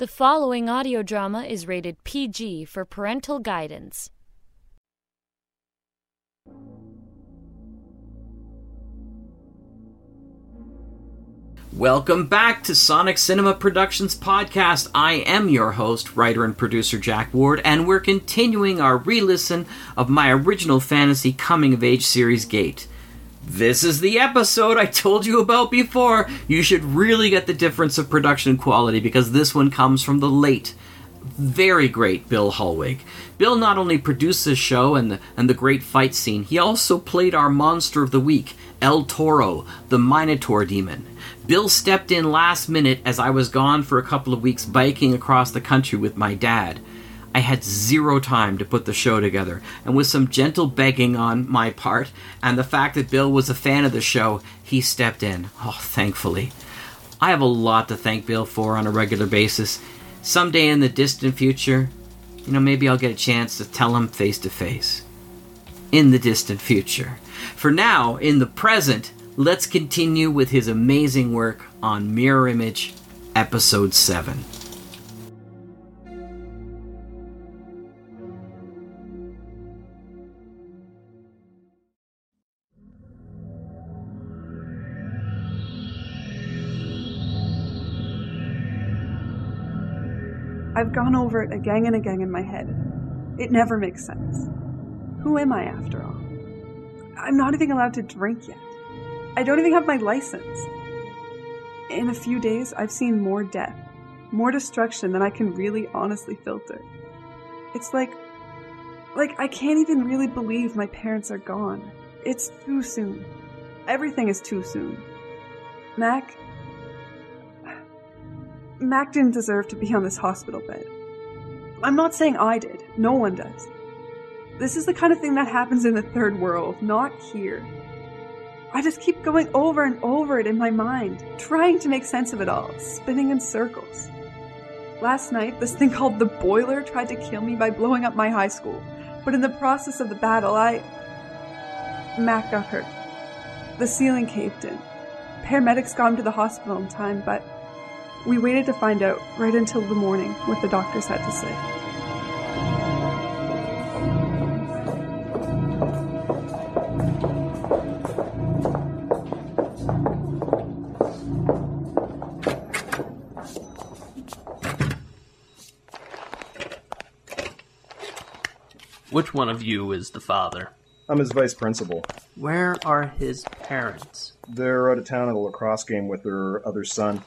The following audio drama is rated PG for parental guidance. Welcome back to Sonic Cinema Productions podcast. I am your host, writer and producer Jack Ward, and we're continuing our re listen of my original fantasy coming of age series Gate. This is the episode I told you about before. You should really get the difference of production quality because this one comes from the late, very great Bill Hollweg. Bill not only produced this show and the, and the great fight scene, he also played our monster of the week, El Toro, the Minotaur demon. Bill stepped in last minute as I was gone for a couple of weeks biking across the country with my dad. I had zero time to put the show together, and with some gentle begging on my part, and the fact that Bill was a fan of the show, he stepped in. Oh, thankfully. I have a lot to thank Bill for on a regular basis. Someday in the distant future, you know, maybe I'll get a chance to tell him face to face. In the distant future. For now, in the present, let's continue with his amazing work on Mirror Image, Episode 7. I've gone over it again and again in my head. It never makes sense. Who am I after all? I'm not even allowed to drink yet. I don't even have my license. In a few days, I've seen more death, more destruction than I can really honestly filter. It's like, like I can't even really believe my parents are gone. It's too soon. Everything is too soon. Mac, Mac didn't deserve to be on this hospital bed. I'm not saying I did. No one does. This is the kind of thing that happens in the third world, not here. I just keep going over and over it in my mind, trying to make sense of it all, spinning in circles. Last night, this thing called the Boiler tried to kill me by blowing up my high school, but in the process of the battle, I. Mac got hurt. The ceiling caved in. Paramedics got him to the hospital in time, but we waited to find out right until the morning what the doctors had to say. Which one of you is the father? I'm his vice principal. Where are his parents? They're out of town at a lacrosse game with their other son.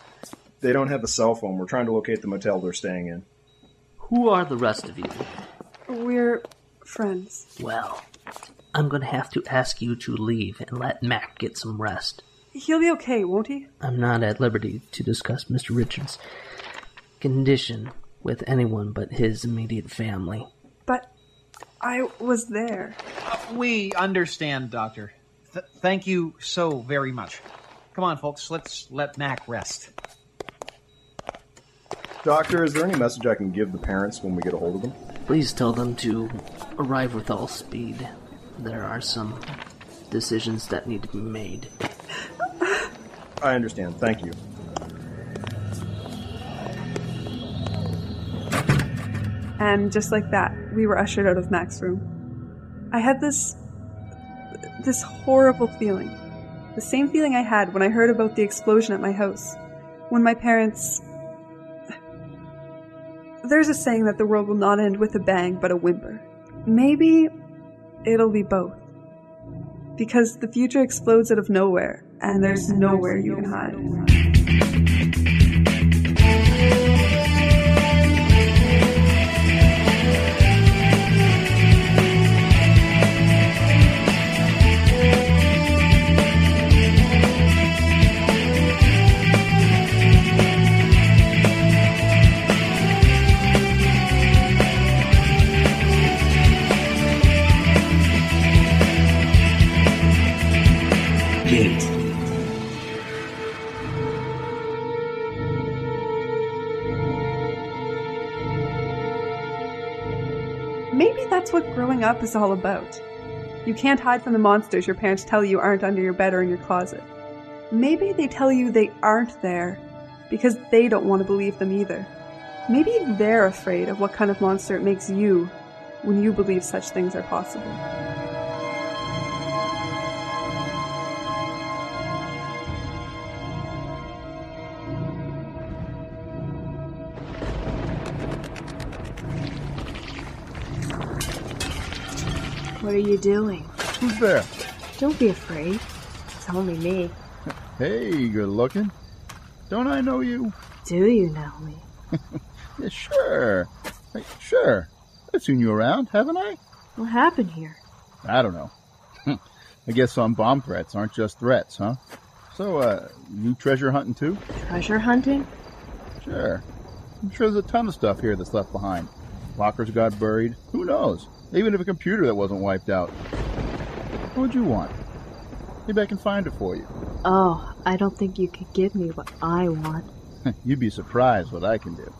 They don't have a cell phone. We're trying to locate the motel they're staying in. Who are the rest of you? We're friends. Well, I'm going to have to ask you to leave and let Mac get some rest. He'll be okay, won't he? I'm not at liberty to discuss Mr. Richards' condition with anyone but his immediate family. But I was there. We understand, Doctor. Th- thank you so very much. Come on, folks, let's let Mac rest. Doctor, is there any message I can give the parents when we get a hold of them? Please tell them to arrive with all speed. There are some decisions that need to be made. I understand. Thank you. And just like that, we were ushered out of Mac's room. I had this. this horrible feeling. The same feeling I had when I heard about the explosion at my house. When my parents. There's a saying that the world will not end with a bang but a whimper. Maybe it'll be both. Because the future explodes out of nowhere, and there's nowhere you can hide. Growing up is all about. You can't hide from the monsters your parents tell you aren't under your bed or in your closet. Maybe they tell you they aren't there because they don't want to believe them either. Maybe they're afraid of what kind of monster it makes you when you believe such things are possible. What are you doing? Who's there? Don't be afraid. It's only me. Hey, good looking. Don't I know you? Do you know me? Yeah, sure. Hey, sure. I've seen you around, haven't I? What happened here? I don't know. I guess some bomb threats aren't just threats, huh? So, uh, you treasure hunting too? Treasure hunting? Sure. I'm sure there's a ton of stuff here that's left behind. Lockers got buried. Who knows? Even if a computer that wasn't wiped out. What would you want? Maybe I can find it for you. Oh, I don't think you could give me what I want. You'd be surprised what I can do.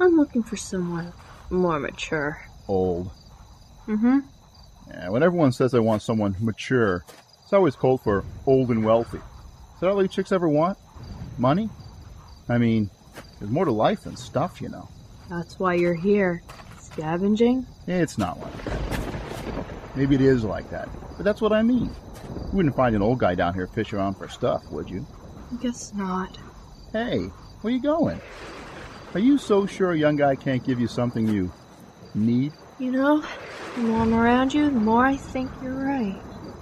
I'm looking for someone more mature. Old. Mm-hmm. Yeah, when everyone says they want someone mature, it's always called for old and wealthy. Is that all you chicks ever want? Money? I mean, there's more to life than stuff, you know. That's why you're here. Scavenging? Eh, it's not like that. Maybe it is like that, but that's what I mean. You wouldn't find an old guy down here fishing around for stuff, would you? I Guess not. Hey, where you going? Are you so sure a young guy can't give you something you need? You know, the more I'm around you, the more I think you're right.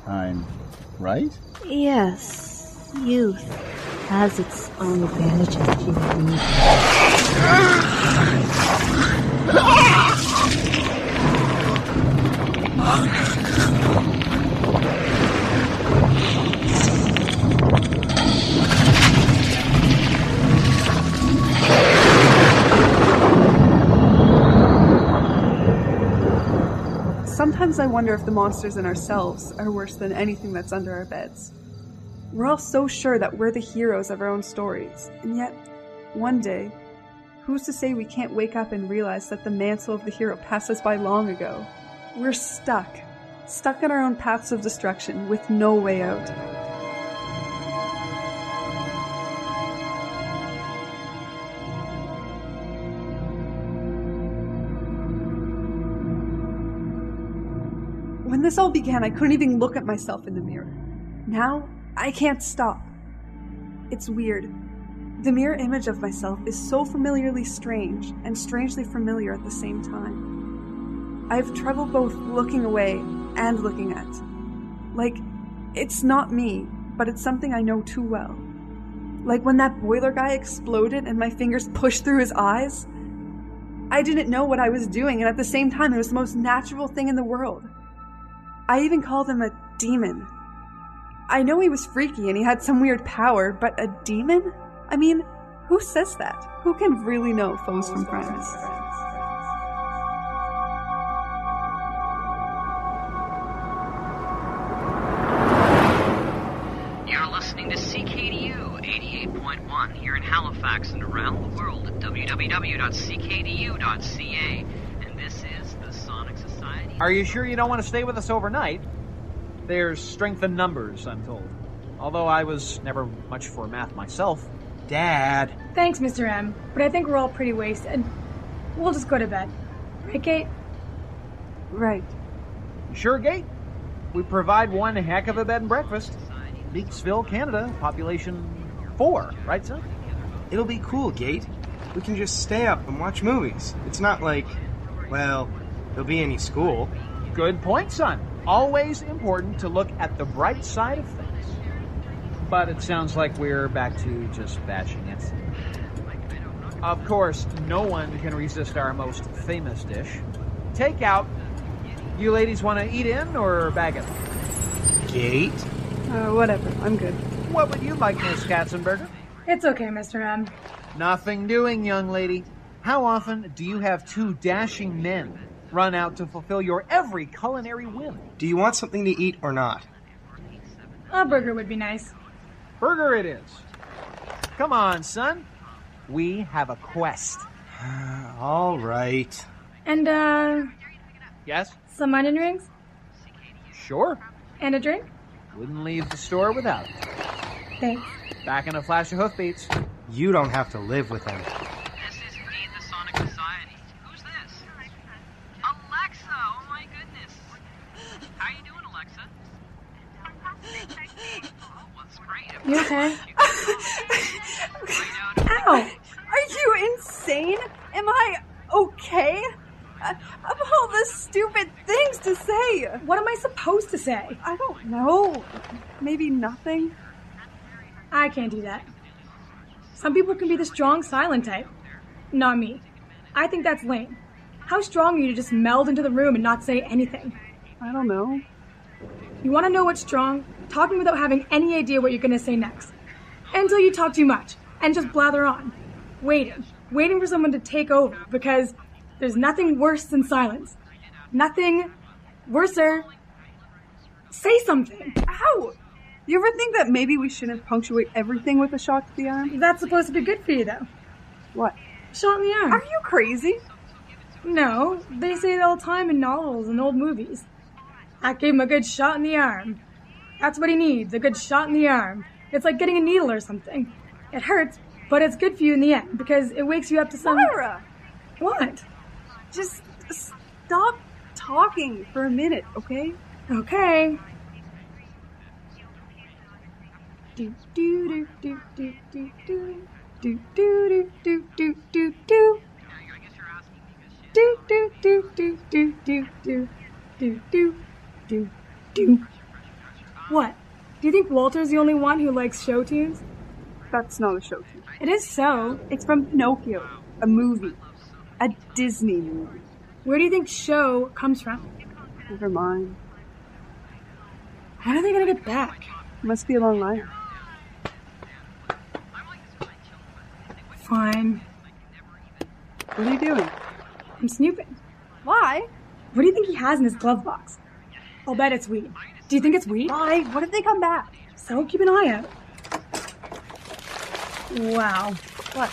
I'm right? Yes, youth has its own advantages. Sometimes I wonder if the monsters in ourselves are worse than anything that's under our beds. We're all so sure that we're the heroes of our own stories, and yet, one day, who's to say we can't wake up and realize that the mantle of the hero passed us by long ago? We're stuck, stuck in our own paths of destruction with no way out. When this all began, I couldn't even look at myself in the mirror. Now, I can't stop. It's weird. The mirror image of myself is so familiarly strange and strangely familiar at the same time. I have trouble both looking away and looking at. Like, it's not me, but it's something I know too well. Like when that boiler guy exploded and my fingers pushed through his eyes. I didn't know what I was doing, and at the same time, it was the most natural thing in the world. I even called him a demon. I know he was freaky and he had some weird power, but a demon? I mean, who says that? Who can really know foes from friends? You're listening to CKDU 88.1 here in Halifax and around the world at www.ckdu.ca. And this is the Sonic Society. Are you sure you don't want to stay with us overnight? There's strength in numbers, I'm told. Although I was never much for math myself. Dad. Thanks, Mr. M, but I think we're all pretty wasted. We'll just go to bed. Right, Gate? Right. Sure, Gate. We provide one heck of a bed and breakfast. Leaksville, Canada, population four, right, son? It'll be cool, Gate. We can just stay up and watch movies. It's not like, well, there'll be any school. Good point, son. Always important to look at the bright side of things. But it sounds like we're back to just bashing it. Of course, no one can resist our most famous dish takeout. You ladies want to eat in or bag it? Gate? Uh, whatever. I'm good. What would you like, Miss Katzenberger? It's okay, Mr. M. Nothing doing, young lady. How often do you have two dashing men run out to fulfill your every culinary whim? Do you want something to eat or not? A burger would be nice. Burger it is. Come on, son. We have a quest. All right. And, uh, Yes? some onion rings? Sure. And a drink? Wouldn't leave the store without it. Thanks. Back in a flash of hoofbeats. You don't have to live with him. This is indeed the Sonic How you doing, Alexa? You okay? Ow! Are you insane? Am I okay? Uh, I have all the stupid things to say. What am I supposed to say? I don't know. Maybe nothing. I can't do that. Some people can be the strong, silent type. Not me. I think that's lame. How strong are you to just meld into the room and not say anything? I don't know. You want to know what's strong? Talking without having any idea what you're going to say next. Until you talk too much and just blather on. Waiting. Waiting for someone to take over because there's nothing worse than silence. Nothing worser. Say something. Ow! You ever think that maybe we shouldn't punctuate everything with a shot to the arm? That's supposed to be good for you, though. What? Shot in the arm. Are you crazy? No, they say it all the time in novels and old movies. I gave him a good shot in the arm. That's what he needs, a good shot in the arm. It's like getting a needle or something. It hurts, but it's good for you in the end because it wakes you up to some. Lyra! What? Just stop talking for a minute, okay? Okay. Do do do do do do do do do do do do do. Do do do do do do do do do do. What? Do you think Walter's the only one who likes show tunes? That's not a show tune. It is so. It's from Pinocchio, a movie. A Disney movie. Where do you think show comes from? Never mind. When are they gonna get back? Must be a long line. Fine. What are you doing? I'm snooping. Why? What do you think he has in his glove box? I'll bet it's weed. Do you think it's weed? Why? What if they come back? So keep an eye out. Wow. What?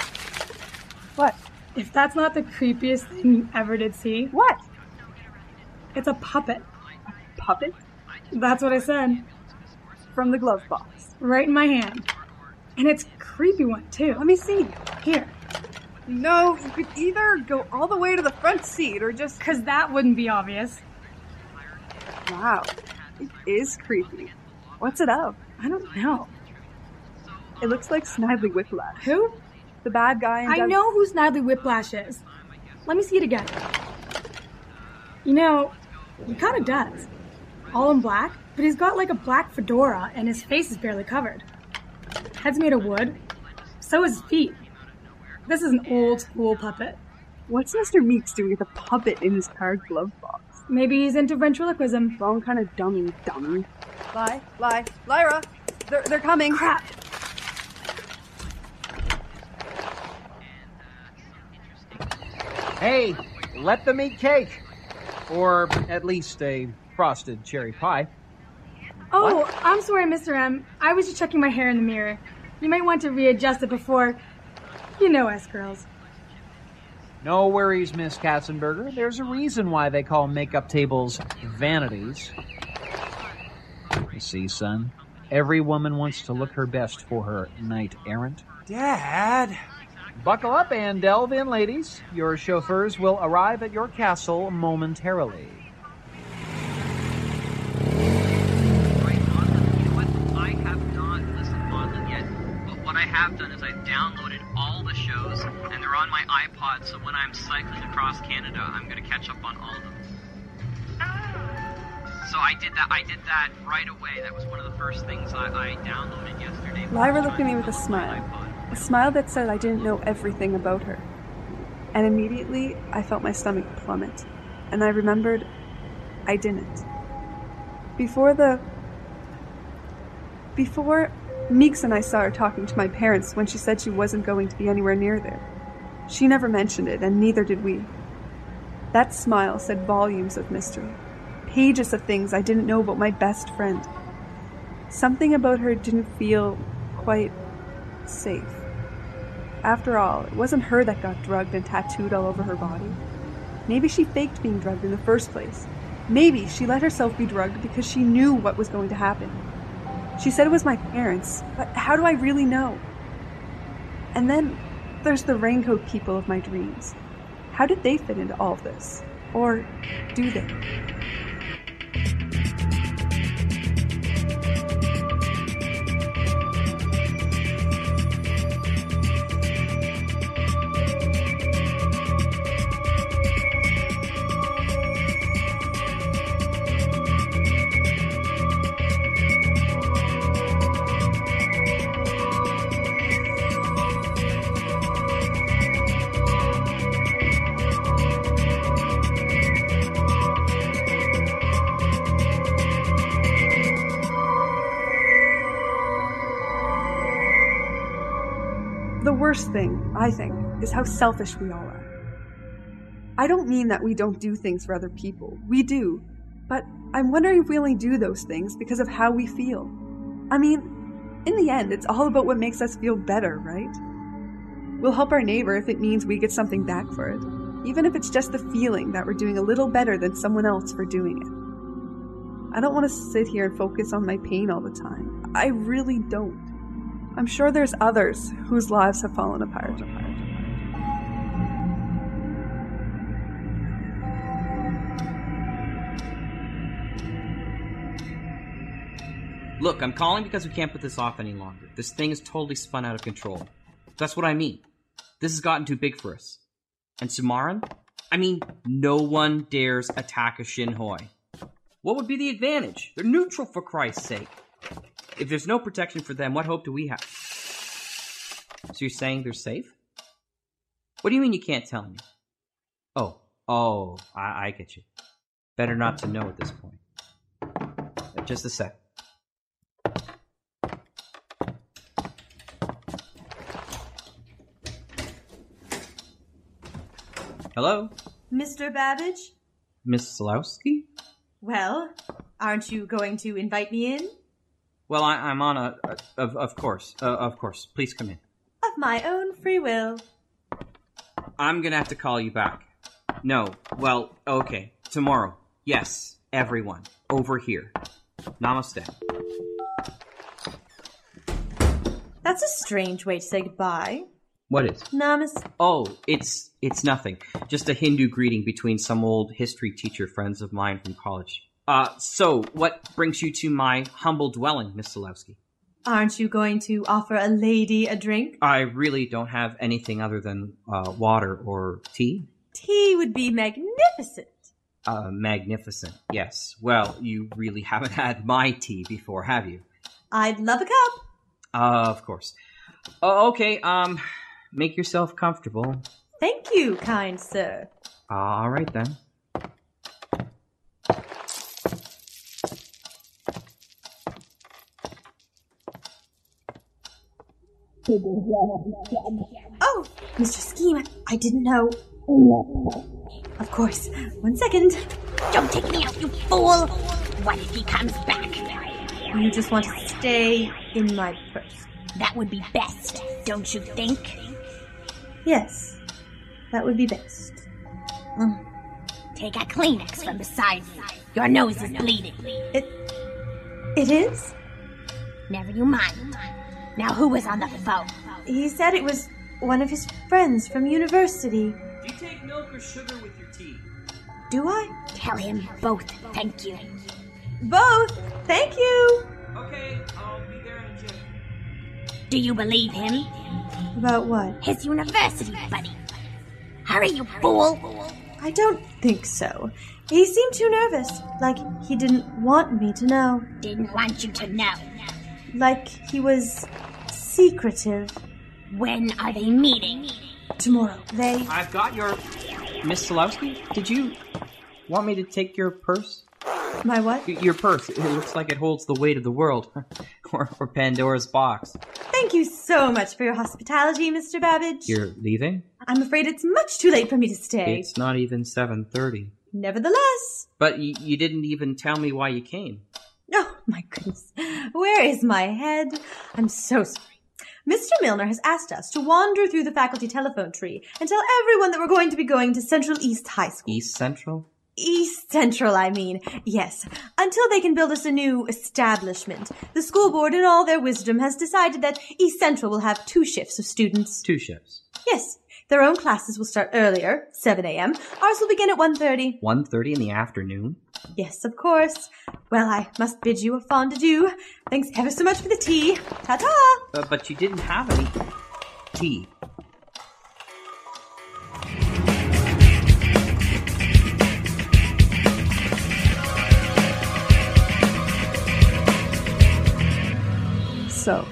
What? If that's not the creepiest thing you ever did see, What? it's a puppet. Puppet? That's what I said. From the glove box. Right in my hand. And it's a creepy one, too. Let me see. Here. No, you could either go all the way to the front seat or just. Because that wouldn't be obvious. Wow. It is creepy. What's it of? I don't know. It looks like Snidely Whiplash. Who? The bad guy in I know who Snidely Whiplash is. Let me see it again. You know, he kind of does. All in black, but he's got like a black fedora and his face is barely covered. Head's made of wood. So is his feet. This is an old school puppet. What's Mr. Meeks doing with a puppet in his card glove box? Maybe he's into ventriloquism. Wrong kind of dummy, dummy. Lie, lie, Lyra! They're, they're coming! Crap! Hey, let them eat cake. Or at least a frosted cherry pie. Oh, I'm sorry, Mr. M. I was just checking my hair in the mirror. You might want to readjust it before. You know us girls. No worries, Miss Katzenberger. There's a reason why they call makeup tables vanities. You see, son, every woman wants to look her best for her knight errant. Dad! Buckle up and delve in, ladies. Your chauffeurs will arrive at your castle momentarily. I have not on my iPod, so when I'm cycling across Canada, I'm going to catch up on all of them. So I did that. I did that right away. That was one of the first things I, I downloaded yesterday. Lyra looked at me with a smile. A smile that said I didn't know everything about her. And immediately, I felt my stomach plummet. And I remembered I didn't. Before the. Before Meeks and I saw her talking to my parents when she said she wasn't going to be anywhere near there. She never mentioned it, and neither did we. That smile said volumes of mystery. Pages of things I didn't know about my best friend. Something about her didn't feel quite safe. After all, it wasn't her that got drugged and tattooed all over her body. Maybe she faked being drugged in the first place. Maybe she let herself be drugged because she knew what was going to happen. She said it was my parents, but how do I really know? And then there's the raincoat people of my dreams. How did they fit into all of this? Or do they? Thing, I think, is how selfish we all are. I don't mean that we don't do things for other people. We do. But I'm wondering if we only do those things because of how we feel. I mean, in the end, it's all about what makes us feel better, right? We'll help our neighbor if it means we get something back for it, even if it's just the feeling that we're doing a little better than someone else for doing it. I don't want to sit here and focus on my pain all the time. I really don't. I'm sure there's others whose lives have fallen apart. Look, I'm calling because we can't put this off any longer. This thing is totally spun out of control. That's what I mean. This has gotten too big for us. And Sumaran? I mean, no one dares attack a Shinhoi. What would be the advantage? They're neutral for Christ's sake. If there's no protection for them, what hope do we have? So you're saying they're safe? What do you mean you can't tell me? Oh, oh, I, I get you. Better not to know at this point. Just a sec. Hello, Mr. Babbage? Miss Slowski? Well, aren't you going to invite me in? Well, I, I'm on a, a of of course, uh, of course. Please come in. Of my own free will. I'm gonna have to call you back. No, well, okay, tomorrow. Yes, everyone, over here. Namaste. That's a strange way to say goodbye. What is? Namaste. Oh, it's it's nothing. Just a Hindu greeting between some old history teacher friends of mine from college. Uh, so what brings you to my humble dwelling, Miss Zalewski? Aren't you going to offer a lady a drink? I really don't have anything other than uh, water or tea. Tea would be magnificent. Uh, magnificent. Yes. Well, you really haven't had my tea before, have you? I'd love a cup. Uh, of course. Uh, okay. Um, make yourself comfortable. Thank you, kind sir. All right then. Oh, Mr. Scheme, I didn't know. Of course. One second. Don't take me out, you fool! What if he comes back? You just want to stay in my purse. That would be best, don't you think? Yes, that would be best. Mm. Take a Kleenex from beside you. Your nose is bleeding. It. It is? Never you mind. Now, who was on the phone? He said it was one of his friends from university. Do you take milk or sugar with your tea? Do I? Tell him both, thank you. Both! Thank you! Okay, I'll be there in a jiffy. Do you believe him? About what? His university buddy. Hurry, you fool! I don't think so. He seemed too nervous, like he didn't want me to know. Didn't want you to know. Like he was secretive. When are they meeting? Tomorrow. They. I've got your. Miss Solowski, did you want me to take your purse? My what? Y- Your purse. It looks like it holds the weight of the world. or, or Pandora's box. Thank you so much for your hospitality, Mr. Babbage. You're leaving? I'm afraid it's much too late for me to stay. It's not even 7.30. Nevertheless. But y- you didn't even tell me why you came. Oh, my goodness. Where is my head? I'm so sorry. Mr. Milner has asked us to wander through the faculty telephone tree and tell everyone that we're going to be going to Central East High School. East Central? East Central, I mean. Yes. Until they can build us a new establishment. The school board, in all their wisdom, has decided that East Central will have two shifts of students. Two shifts. Yes. Their own classes will start earlier, 7 a.m. Ours will begin at 1.30. 1.30 in the afternoon? Yes, of course. Well, I must bid you a fond adieu. Thanks ever so much for the tea. Ta-ta! Uh, but you didn't have any tea. So,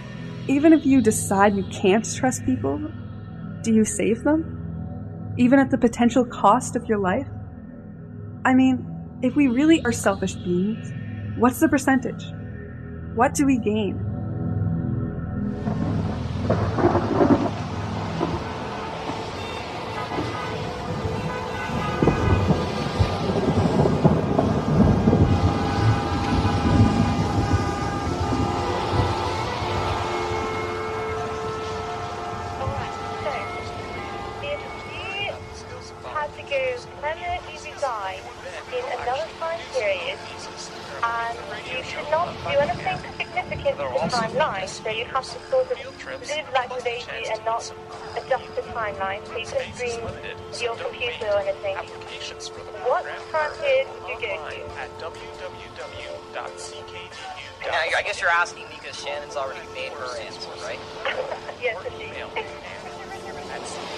even if you decide you can't trust people, do you save them? Even at the potential cost of your life? I mean, if we really are selfish beings, what's the percentage? What do we gain? So you your computer or anything. What time period did you go to? Now, I guess you're asking because Shannon's already made her answer, right? yes, indeed.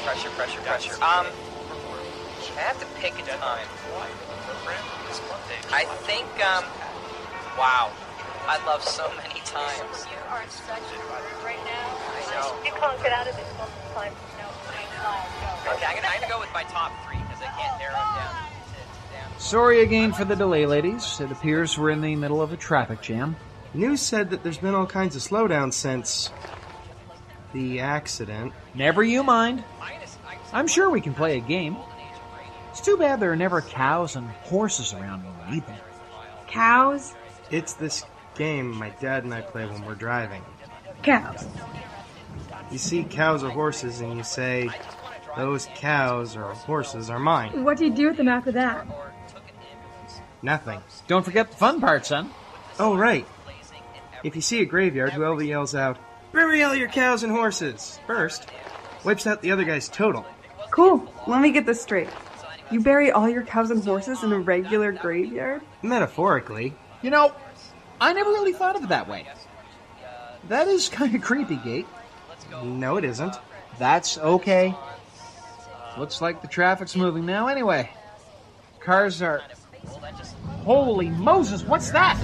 Pressure, pressure, pressure. Um, I have to pick a time. I think, um, wow. I love so many times. You are such a right now. I know. You can't get out of this one time. Okay, I'm gonna, I'm gonna go with my top three because I can't narrow it down. Sorry again for the delay, ladies. It appears we're in the middle of a traffic jam. News said that there's been all kinds of slowdowns since the accident. Never you mind. I'm sure we can play a game. It's too bad there are never cows and horses around when we need them. Cows? It's this game my dad and I play when we're driving. Cows. You see cows or horses and you say, those cows or horses are mine. What do you do with them after that? Nothing. Don't forget the fun part, son. Oh, right. If you see a graveyard, whoever yells out, Bury all your cows and horses first, wipes out the other guy's total. Cool. Let me get this straight. You bury all your cows and horses in a regular graveyard? Metaphorically. You know, I never really thought of it that way. That is kind of creepy, Gate. No, it isn't. That's okay. Looks like the traffic's moving now anyway. Cars are. Holy Moses, what's that?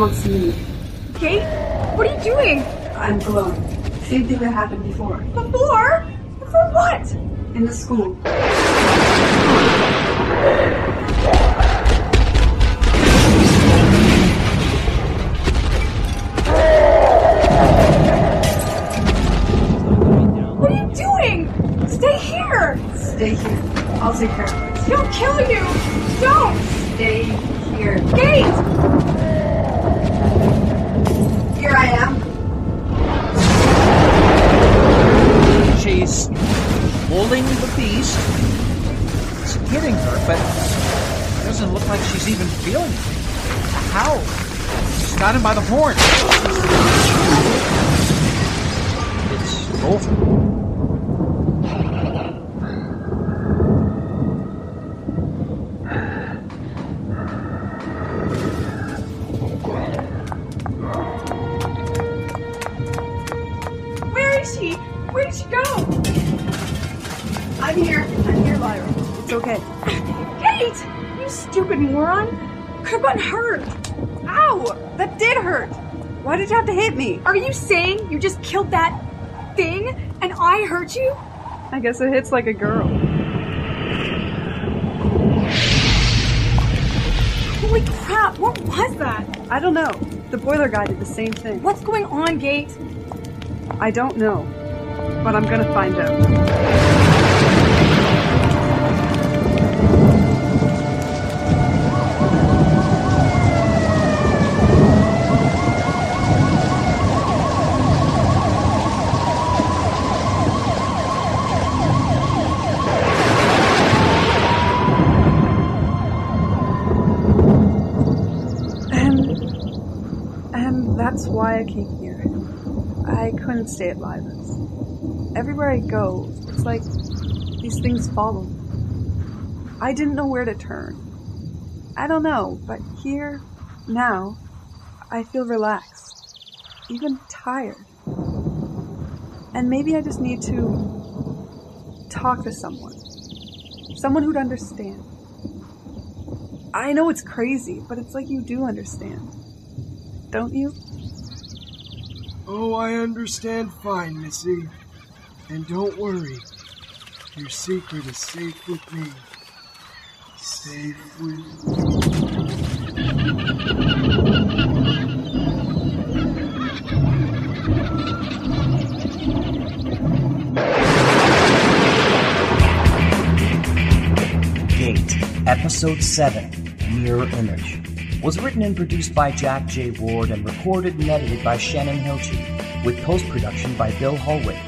Wants me. Gate? What are you doing? I'm glowing. Same thing that happened before. Before? For what? In the school. What are you doing? Stay here! Stay here. I'll take care of it. He'll kill you! Don't! Stay here. Gate! Holding the beast. It's hitting her, but it doesn't look like she's even feeling it. How? She's got him by the horn. It's over. Moron! Could have gotten hurt! Ow! That did hurt. Why did you have to hit me? Are you saying you just killed that thing and I hurt you? I guess it hits like a girl. Holy crap, what was that? I don't know. The boiler guy did the same thing. What's going on, Gate? I don't know. But I'm gonna find out. I here. I couldn't stay at Lyra's. Everywhere I go, it's like these things follow me. I didn't know where to turn. I don't know, but here, now, I feel relaxed, even tired. And maybe I just need to talk to someone. Someone who'd understand. I know it's crazy, but it's like you do understand. don't you? Oh, I understand fine, Missy. And don't worry. Your secret is safe with me. Safe with Gate, Episode 7 Mirror Image, was written and produced by Jack J. Ward and recorded and edited by Shannon Hilchey, with post production by Bill Hollweg.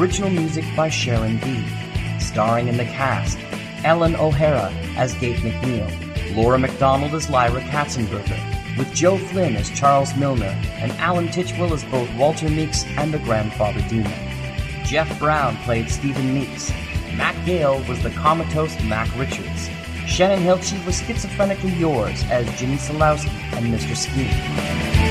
Original music by Sharon B. Starring in the cast Ellen O'Hara as Gate McNeil, Laura McDonald as Lyra Katzenberger, with Joe Flynn as Charles Milner and Alan Titchwell as both Walter Meeks and the grandfather demon. Jeff Brown played Stephen Meeks. Matt Gale was the comatose Mac Richards. Shannon Hilchey was schizophrenically yours as Jimmy Solowski and Mr. Scheme.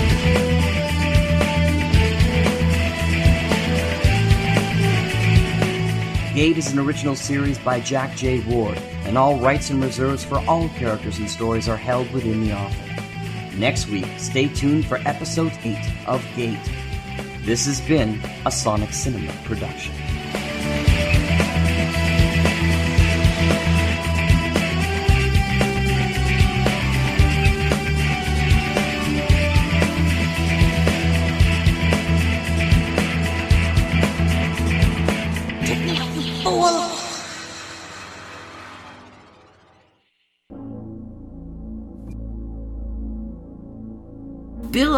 Gate is an original series by Jack J. Ward, and all rights and reserves for all characters and stories are held within the author. Next week, stay tuned for episode 8 of Gate. This has been a Sonic Cinema production.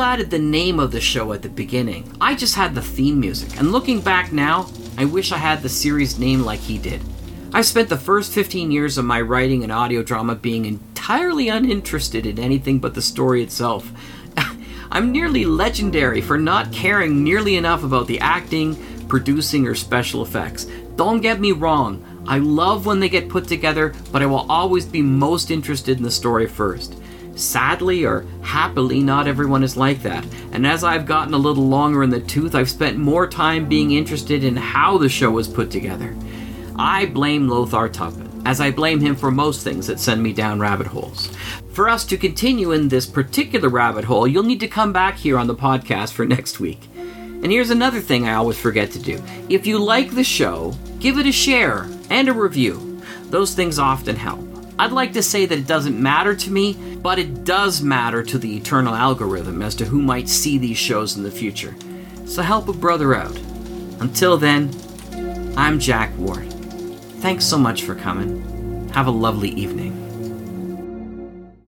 Added the name of the show at the beginning. I just had the theme music, and looking back now, I wish I had the series name like he did. I've spent the first 15 years of my writing and audio drama being entirely uninterested in anything but the story itself. I'm nearly legendary for not caring nearly enough about the acting, producing, or special effects. Don't get me wrong, I love when they get put together, but I will always be most interested in the story first. Sadly or happily, not everyone is like that, and as I've gotten a little longer in the tooth, I've spent more time being interested in how the show was put together. I blame Lothar Tuppan, as I blame him for most things that send me down rabbit holes. For us to continue in this particular rabbit hole, you'll need to come back here on the podcast for next week. And here's another thing I always forget to do. If you like the show, give it a share and a review. Those things often help. I'd like to say that it doesn't matter to me, but it does matter to the eternal algorithm as to who might see these shows in the future. So help a brother out. Until then, I'm Jack Ward. Thanks so much for coming. Have a lovely evening.